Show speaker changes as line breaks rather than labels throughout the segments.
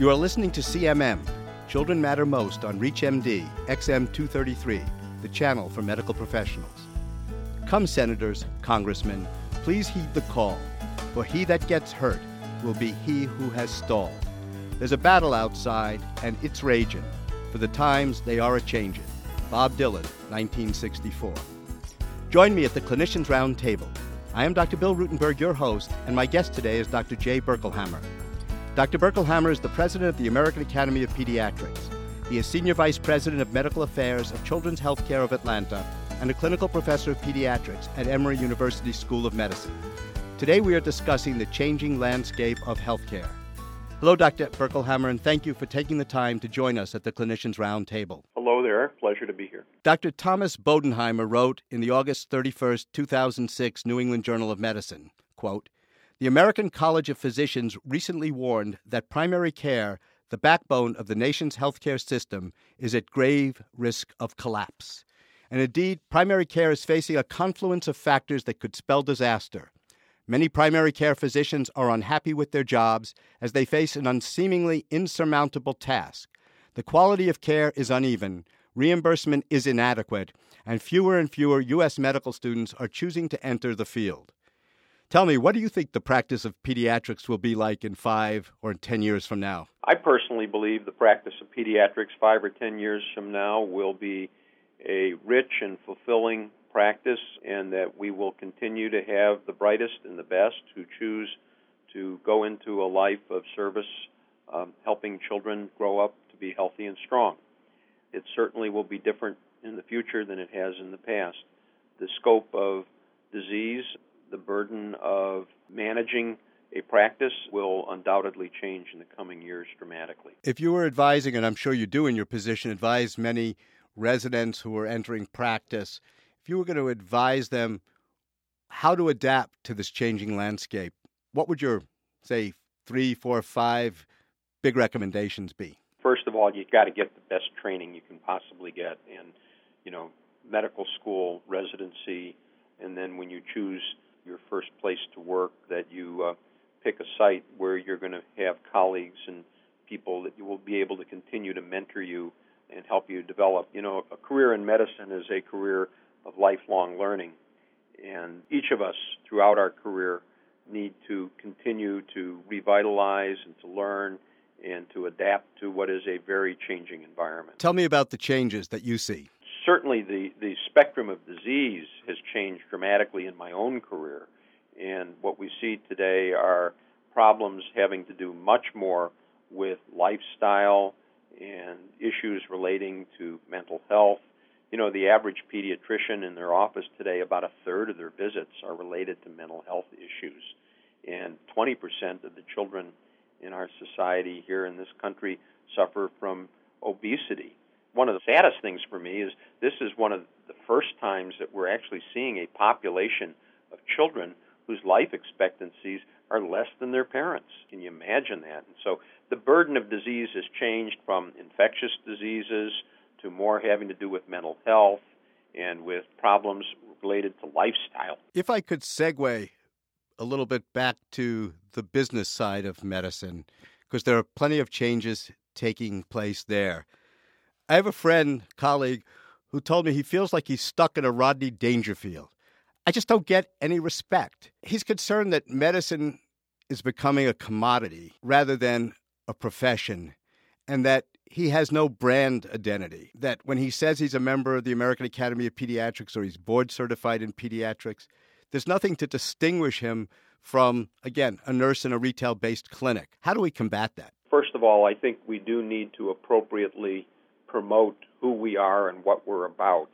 You are listening to CMM, Children Matter Most on ReachMD, XM233, the channel for medical professionals. Come, senators, congressmen, please heed the call, for he that gets hurt will be he who has stalled. There's a battle outside, and it's raging, for the times they are a changin'. Bob Dylan, 1964. Join me at the Clinicians Roundtable. I am Dr. Bill Rutenberg, your host, and my guest today is Dr. Jay Berkelhamer. Dr. Berkelhamer is the president of the American Academy of Pediatrics. He is senior vice president of medical affairs of Children's Healthcare of Atlanta and a clinical professor of pediatrics at Emory University School of Medicine. Today we are discussing the changing landscape of healthcare. Hello, Dr. Berkelhamer, and thank you for taking the time to join us at the Clinicians Roundtable.
Hello there. Pleasure to be here.
Dr. Thomas Bodenheimer wrote in the August 31st, 2006 New England Journal of Medicine, quote, the American College of Physicians recently warned that primary care, the backbone of the nation's healthcare system, is at grave risk of collapse. And indeed, primary care is facing a confluence of factors that could spell disaster. Many primary care physicians are unhappy with their jobs as they face an unseemingly insurmountable task. The quality of care is uneven, reimbursement is inadequate, and fewer and fewer U.S. medical students are choosing to enter the field. Tell me, what do you think the practice of pediatrics will be like in five or in ten years from now?
I personally believe the practice of pediatrics five or ten years from now will be a rich and fulfilling practice, and that we will continue to have the brightest and the best who choose to go into a life of service, um, helping children grow up to be healthy and strong. It certainly will be different in the future than it has in the past. The scope of disease the burden of managing a practice will undoubtedly change in the coming years dramatically.
If you were advising, and I'm sure you do in your position, advise many residents who are entering practice, if you were going to advise them how to adapt to this changing landscape, what would your, say, three, four, five big recommendations be?
First of all, you've got to get the best training you can possibly get in, you know, medical school, residency, and then when you choose your first place to work, that you uh, pick a site where you're going to have colleagues and people that you will be able to continue to mentor you and help you develop. You know, a career in medicine is a career of lifelong learning, and each of us throughout our career need to continue to revitalize and to learn and to adapt to what is a very changing environment.
Tell me about the changes that you see
certainly the, the spectrum of disease has changed dramatically in my own career. And what we see today are problems having to do much more with lifestyle and issues relating to mental health. You know, the average pediatrician in their office today, about a third of their visits are related to mental health issues. And 20% of the children in our society here in this country suffer from obesity one of the saddest things for me is this is one of the first times that we're actually seeing a population of children whose life expectancies are less than their parents. Can you imagine that? And so the burden of disease has changed from infectious diseases to more having to do with mental health and with problems related to lifestyle.
If I could segue a little bit back to the business side of medicine, because there are plenty of changes taking place there. I have a friend, colleague, who told me he feels like he's stuck in a Rodney Dangerfield. I just don't get any respect. He's concerned that medicine is becoming a commodity rather than a profession, and that he has no brand identity. That when he says he's a member of the American Academy of Pediatrics or he's board certified in pediatrics, there's nothing to distinguish him from, again, a nurse in a retail based clinic. How do we combat that?
First of all, I think we do need to appropriately promote who we are and what we're about.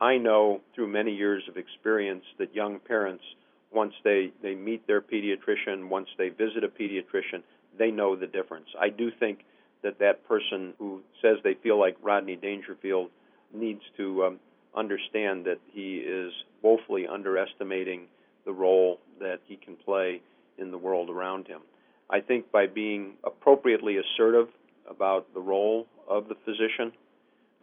I know through many years of experience that young parents, once they, they meet their pediatrician, once they visit a pediatrician, they know the difference. I do think that that person who says they feel like Rodney Dangerfield needs to um, understand that he is woefully underestimating the role that he can play in the world around him. I think by being appropriately assertive about the role of the physician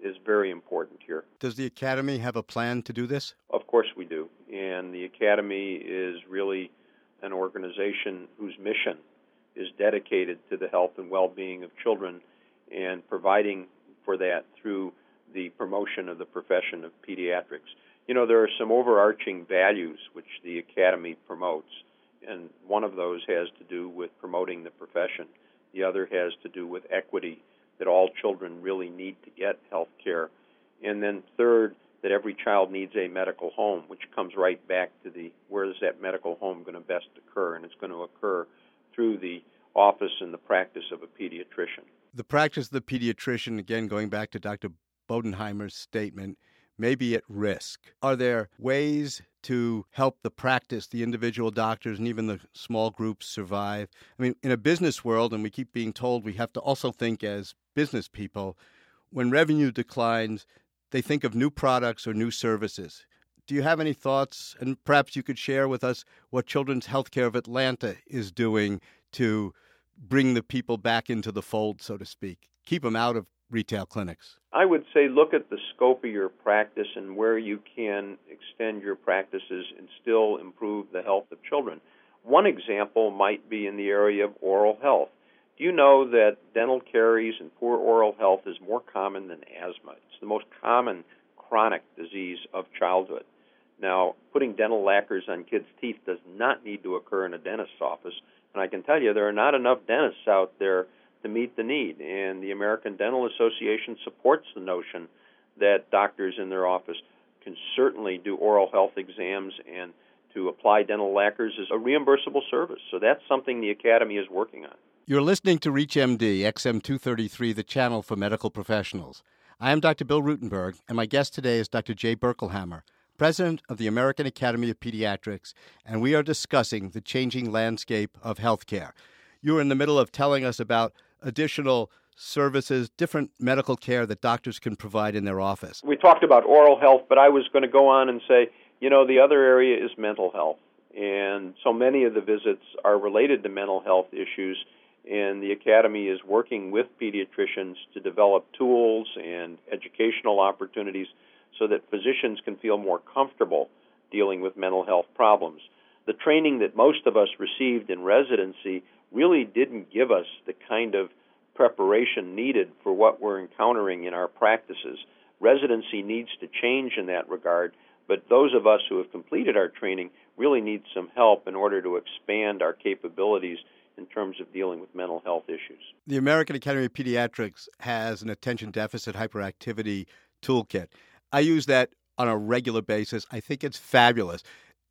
is very important here.
Does the Academy have a plan to do this?
Of course we do. And the Academy is really an organization whose mission is dedicated to the health and well being of children and providing for that through the promotion of the profession of pediatrics. You know, there are some overarching values which the Academy promotes, and one of those has to do with promoting the profession. The other has to do with equity, that all children really need to get health care. And then, third, that every child needs a medical home, which comes right back to the where is that medical home going to best occur? And it's going to occur through the office and the practice of a pediatrician.
The practice of the pediatrician, again, going back to Dr. Bodenheimer's statement, may be at risk. Are there ways to help the practice, the individual doctors, and even the small groups survive? I mean, in a business world, and we keep being told we have to also think as business people, when revenue declines, they think of new products or new services. Do you have any thoughts? And perhaps you could share with us what Children's Healthcare of Atlanta is doing to bring the people back into the fold, so to speak, keep them out of retail clinics?
I would say look at the scope of your practice and where you can extend your practices and still improve the health of children. One example might be in the area of oral health. Do you know that dental caries and poor oral health is more common than asthma? It's the most common chronic disease of childhood. Now, putting dental lacquers on kids' teeth does not need to occur in a dentist's office, and I can tell you there are not enough dentists out there to meet the need. And the American Dental Association supports the notion that doctors in their office can certainly do oral health exams and to apply dental lacquers is a reimbursable service. So that's something the Academy is working on.
You're listening to ReachMD, XM233, the channel for medical professionals. I am Dr. Bill Rutenberg, and my guest today is Dr. Jay Berkelhamer, president of the American Academy of Pediatrics, and we are discussing the changing landscape of healthcare. You're in the middle of telling us about additional services, different medical care that doctors can provide in their office.
We talked about oral health, but I was going to go on and say, you know, the other area is mental health. And so many of the visits are related to mental health issues, and the Academy is working with pediatricians to develop tools and educational opportunities so that physicians can feel more comfortable dealing with mental health problems. The training that most of us received in residency really didn't give us the kind of preparation needed for what we're encountering in our practices. Residency needs to change in that regard, but those of us who have completed our training really need some help in order to expand our capabilities in terms of dealing with mental health issues.
The American Academy of Pediatrics has an attention deficit hyperactivity toolkit. I use that on a regular basis. I think it's fabulous.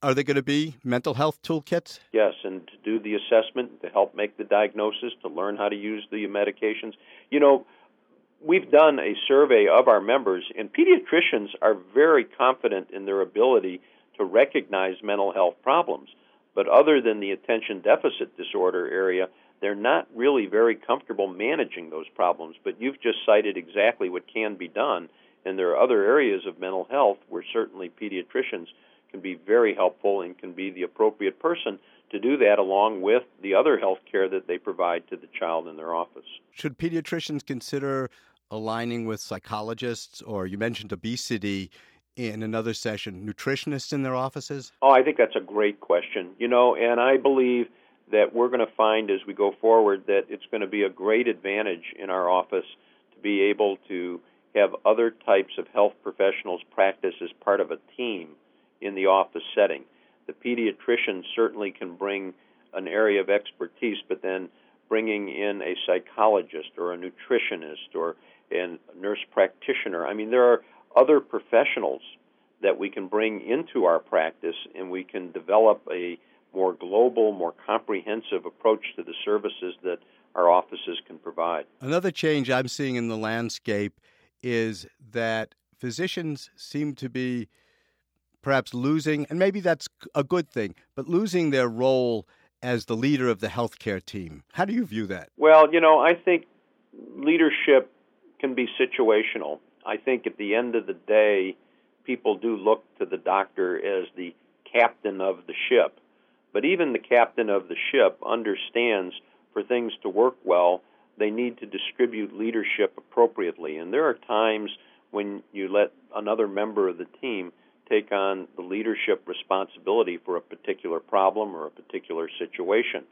Are there going to be mental health toolkits?
Yes, and to do the assessment, to help make the diagnosis, to learn how to use the medications. You know, we've done a survey of our members, and pediatricians are very confident in their ability to recognize mental health problems. But other than the attention deficit disorder area, they're not really very comfortable managing those problems. But you've just cited exactly what can be done, and there are other areas of mental health where certainly pediatricians can be very helpful and can be the appropriate person to do that along with the other health care that they provide to the child in their office.
Should pediatricians consider aligning with psychologists or you mentioned obesity in another session, nutritionists in their offices?
Oh, I think that's a great question. You know, and I believe that we're going to find as we go forward that it's going to be a great advantage in our office to be able to have other types of health professionals practice as part of a team in the office setting. The pediatrician certainly can bring an area of expertise, but then bringing in a psychologist or a nutritionist or a nurse practitioner. I mean, there are other professionals that we can bring into our practice, and we can develop a more global, more comprehensive approach to the services that our offices can provide.
Another change I'm seeing in the landscape is that physicians seem to be perhaps losing, and maybe that's a good thing, but losing their role as the leader of the healthcare team. How do you view that?
Well, you know, I think leadership can be situational. I think at the end of the day, people do look to the doctor as the captain of the ship. But even the captain of the ship understands for things to work well, they need to distribute leadership appropriately. And there are times when you let another member of the team take on the leadership responsibility for a particular problem or a particular situation.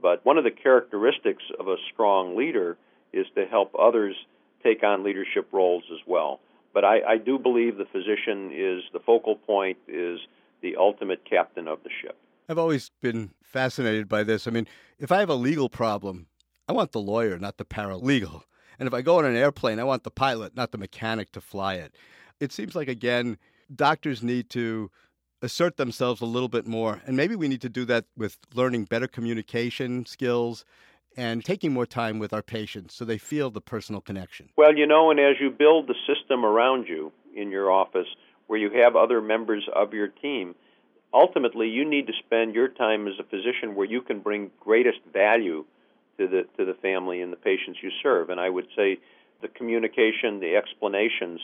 But one of the characteristics of a strong leader is to help others take on leadership roles as well. But I, I do believe the physician is the focal point, is the ultimate captain of the ship.
I've always been fascinated by this. I mean, if I have a legal problem, I want the lawyer, not the paralegal. And if I go on an airplane, I want the pilot, not the mechanic to fly it. It seems like, again, doctors need to assert themselves a little bit more. And maybe we need to do that with learning better communication skills and taking more time with our patients so they feel the personal connection.
Well, you know, and as you build the system around you in your office where you have other members of your team, ultimately you need to spend your time as a physician where you can bring greatest value to the to the family and the patients you serve. And I would say the communication, the explanations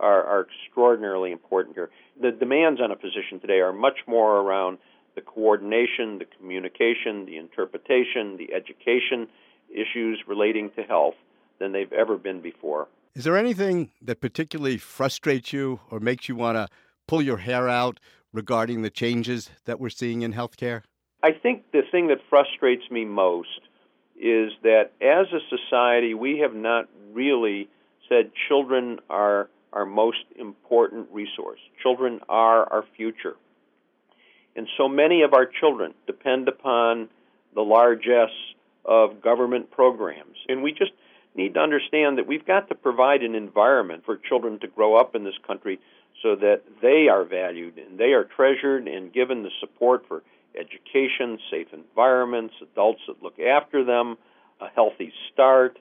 are, are extraordinarily important here. The demands on a physician today are much more around the coordination, the communication, the interpretation, the education issues relating to health than they've ever been before.
Is there anything that particularly frustrates you or makes you want to pull your hair out regarding the changes that we're seeing in healthcare?
I think the thing that frustrates me most is that as a society, we have not really said children are our most important resource. Children are our future. And so many of our children depend upon the largesse of government programs. And we just need to understand that we've got to provide an environment for children to grow up in this country so that they are valued and they are treasured and given the support for education, safe environments, adults that look after them, a healthy start.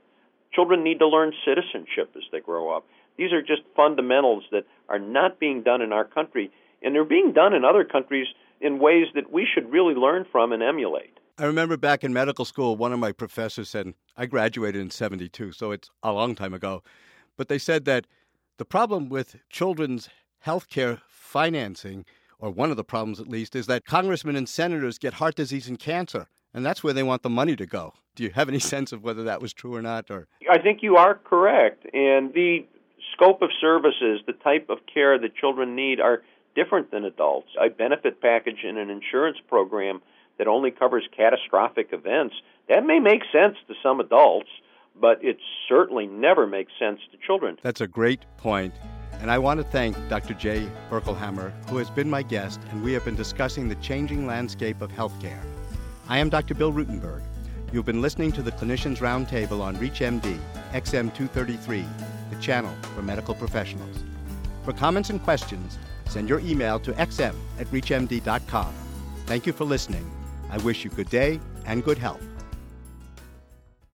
Children need to learn citizenship as they grow up. These are just fundamentals that are not being done in our country, and they're being done in other countries in ways that we should really learn from and emulate.
I remember back in medical school, one of my professors said, I graduated in 72, so it's a long time ago, but they said that the problem with children's health care financing, or one of the problems at least, is that congressmen and senators get heart disease and cancer, and that's where they want the money to go. Do you have any sense of whether that was true or not? Or
I think you are correct, and the scope of services, the type of care that children need are different than adults. A benefit package in an insurance program that only covers catastrophic events, that may make sense to some adults, but it certainly never makes sense to children.
That's a great point. And I want to thank Dr. Jay Berkelhamer, who has been my guest, and we have been discussing the changing landscape of healthcare. I am Dr. Bill Rutenberg. You've been listening to the Clinicians Roundtable on ReachMD, XM233, the channel for medical professionals. For comments and questions, send your email to xm at reachmd.com. Thank you for listening. I wish you good day and good health.